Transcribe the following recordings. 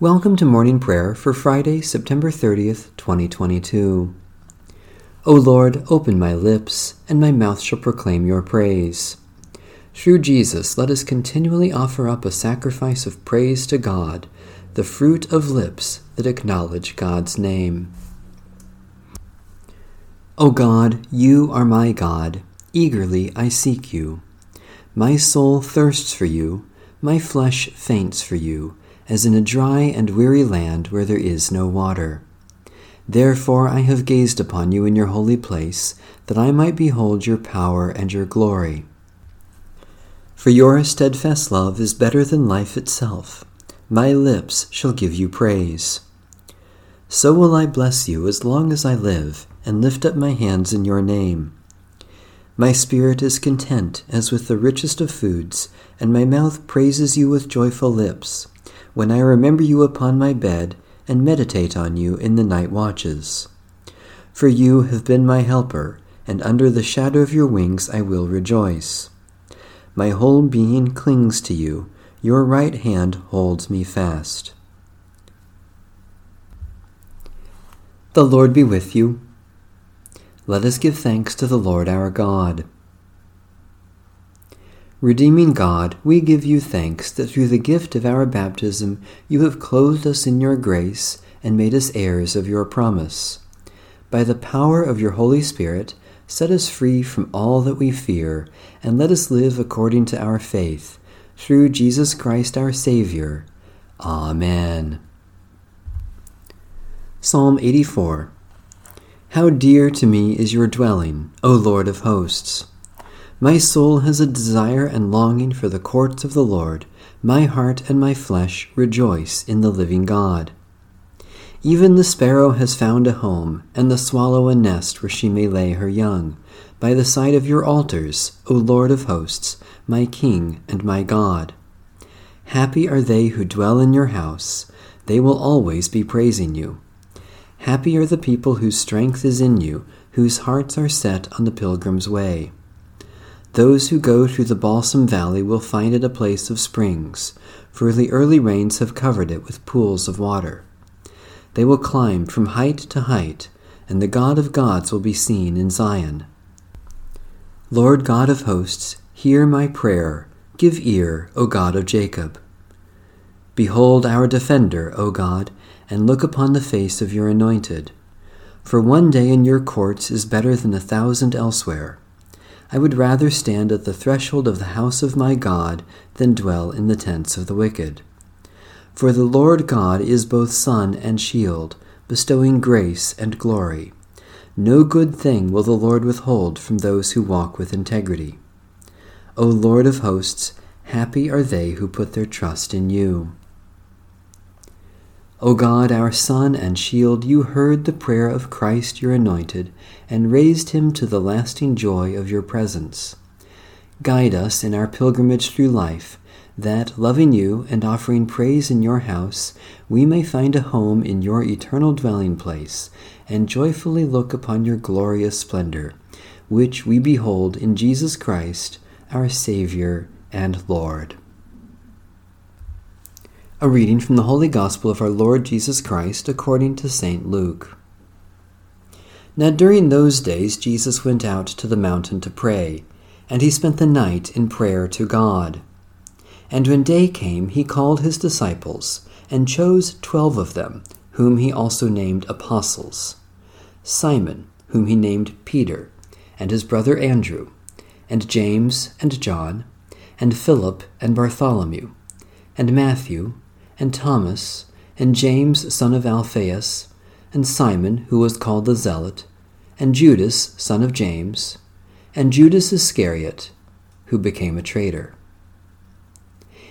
Welcome to morning prayer for Friday, September 30th, 2022. O Lord, open my lips, and my mouth shall proclaim your praise. Through Jesus, let us continually offer up a sacrifice of praise to God, the fruit of lips that acknowledge God's name. O God, you are my God. Eagerly I seek you. My soul thirsts for you, my flesh faints for you as in a dry and weary land where there is no water. Therefore I have gazed upon you in your holy place, that I might behold your power and your glory. For your steadfast love is better than life itself. My lips shall give you praise. So will I bless you as long as I live, and lift up my hands in your name. My spirit is content as with the richest of foods, and my mouth praises you with joyful lips when I remember you upon my bed and meditate on you in the night watches. For you have been my helper, and under the shadow of your wings I will rejoice. My whole being clings to you, your right hand holds me fast. The Lord be with you. Let us give thanks to the Lord our God. Redeeming God, we give you thanks that through the gift of our baptism you have clothed us in your grace and made us heirs of your promise. By the power of your Holy Spirit, set us free from all that we fear, and let us live according to our faith, through Jesus Christ our Savior. Amen. Psalm 84 How dear to me is your dwelling, O Lord of hosts! My soul has a desire and longing for the courts of the Lord. My heart and my flesh rejoice in the living God. Even the sparrow has found a home, and the swallow a nest where she may lay her young, by the side of your altars, O Lord of hosts, my King and my God. Happy are they who dwell in your house, they will always be praising you. Happy are the people whose strength is in you, whose hearts are set on the pilgrim's way. Those who go through the balsam valley will find it a place of springs, for the early rains have covered it with pools of water. They will climb from height to height, and the God of gods will be seen in Zion. Lord God of hosts, hear my prayer. Give ear, O God of Jacob. Behold our defender, O God, and look upon the face of your anointed. For one day in your courts is better than a thousand elsewhere. I would rather stand at the threshold of the house of my God than dwell in the tents of the wicked. For the Lord God is both sun and shield, bestowing grace and glory. No good thing will the Lord withhold from those who walk with integrity. O Lord of hosts, happy are they who put their trust in you. O God, our Sun and Shield, you heard the prayer of Christ your anointed, and raised him to the lasting joy of your presence. Guide us in our pilgrimage through life, that, loving you and offering praise in your house, we may find a home in your eternal dwelling place, and joyfully look upon your glorious splendor, which we behold in Jesus Christ, our Savior and Lord. A reading from the Holy Gospel of our Lord Jesus Christ according to St. Luke. Now during those days Jesus went out to the mountain to pray, and he spent the night in prayer to God. And when day came, he called his disciples, and chose twelve of them, whom he also named apostles Simon, whom he named Peter, and his brother Andrew, and James and John, and Philip and Bartholomew, and Matthew and Thomas, and James son of Alphaeus, and Simon, who was called the Zealot, and Judas son of James, and Judas Iscariot, who became a traitor.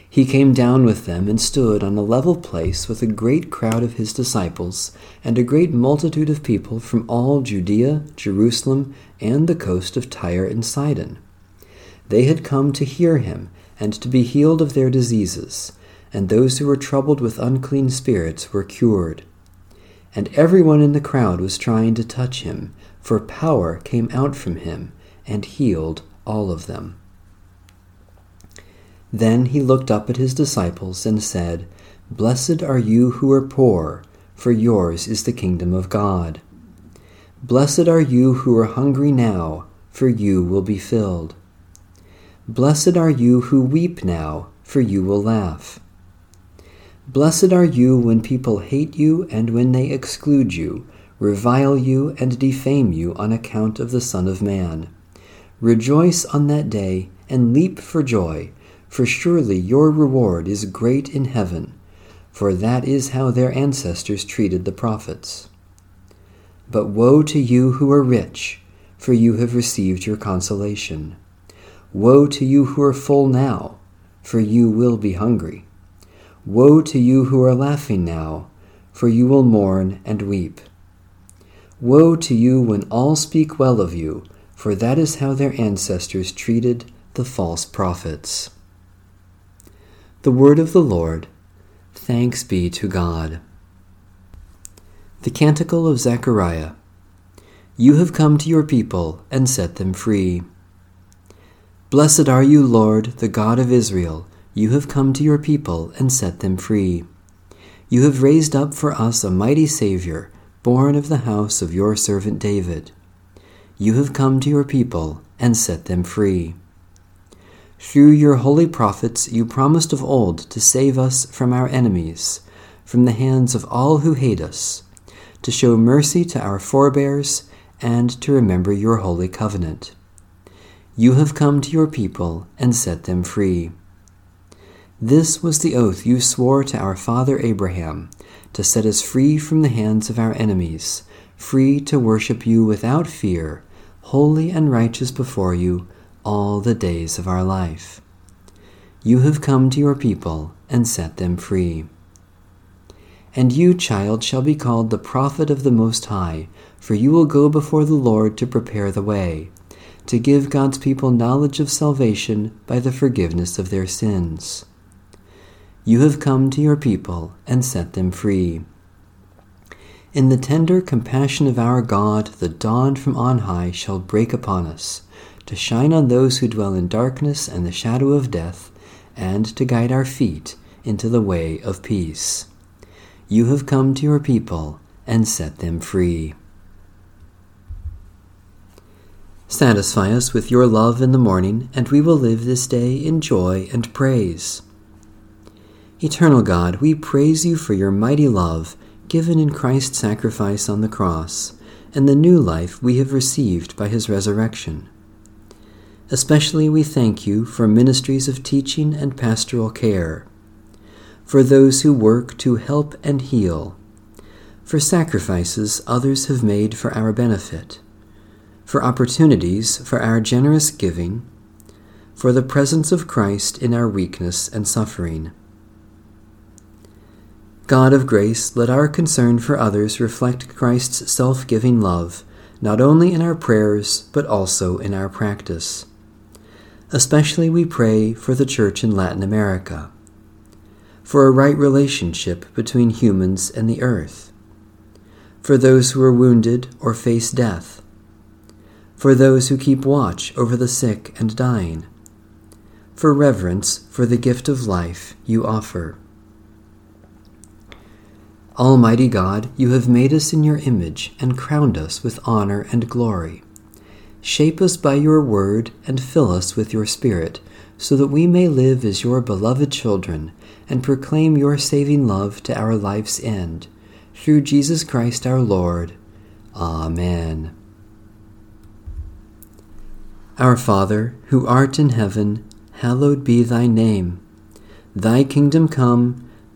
He came down with them and stood on a level place with a great crowd of his disciples and a great multitude of people from all Judea, Jerusalem, and the coast of Tyre and Sidon. They had come to hear him and to be healed of their diseases and those who were troubled with unclean spirits were cured. And everyone in the crowd was trying to touch him, for power came out from him and healed all of them. Then he looked up at his disciples and said, Blessed are you who are poor, for yours is the kingdom of God. Blessed are you who are hungry now, for you will be filled. Blessed are you who weep now, for you will laugh. Blessed are you when people hate you and when they exclude you, revile you, and defame you on account of the Son of Man. Rejoice on that day and leap for joy, for surely your reward is great in heaven, for that is how their ancestors treated the prophets. But woe to you who are rich, for you have received your consolation. Woe to you who are full now, for you will be hungry. Woe to you who are laughing now, for you will mourn and weep. Woe to you when all speak well of you, for that is how their ancestors treated the false prophets. The word of the Lord. Thanks be to God. The Canticle of Zechariah. You have come to your people and set them free. Blessed are you, Lord, the God of Israel. You have come to your people and set them free. You have raised up for us a mighty Savior, born of the house of your servant David. You have come to your people and set them free. Through your holy prophets, you promised of old to save us from our enemies, from the hands of all who hate us to show mercy to our forebears, and to remember your holy covenant. You have come to your people and set them free. This was the oath you swore to our father Abraham, to set us free from the hands of our enemies, free to worship you without fear, holy and righteous before you all the days of our life. You have come to your people and set them free. And you, child, shall be called the prophet of the Most High, for you will go before the Lord to prepare the way, to give God's people knowledge of salvation by the forgiveness of their sins. You have come to your people and set them free. In the tender compassion of our God, the dawn from on high shall break upon us, to shine on those who dwell in darkness and the shadow of death, and to guide our feet into the way of peace. You have come to your people and set them free. Satisfy us with your love in the morning, and we will live this day in joy and praise. Eternal God, we praise you for your mighty love given in Christ's sacrifice on the cross and the new life we have received by his resurrection. Especially we thank you for ministries of teaching and pastoral care for those who work to help and heal, for sacrifices others have made for our benefit, for opportunities for our generous giving, for the presence of Christ in our weakness and suffering. God of grace, let our concern for others reflect Christ's self giving love, not only in our prayers, but also in our practice. Especially we pray for the Church in Latin America for a right relationship between humans and the earth, for those who are wounded or face death, for those who keep watch over the sick and dying, for reverence for the gift of life you offer. Almighty God, you have made us in your image and crowned us with honor and glory. Shape us by your word and fill us with your Spirit, so that we may live as your beloved children and proclaim your saving love to our life's end. Through Jesus Christ our Lord. Amen. Our Father, who art in heaven, hallowed be thy name. Thy kingdom come,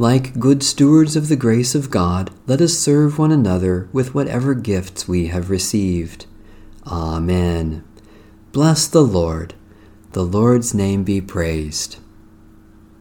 Like good stewards of the grace of God, let us serve one another with whatever gifts we have received. Amen. Bless the Lord. The Lord's name be praised.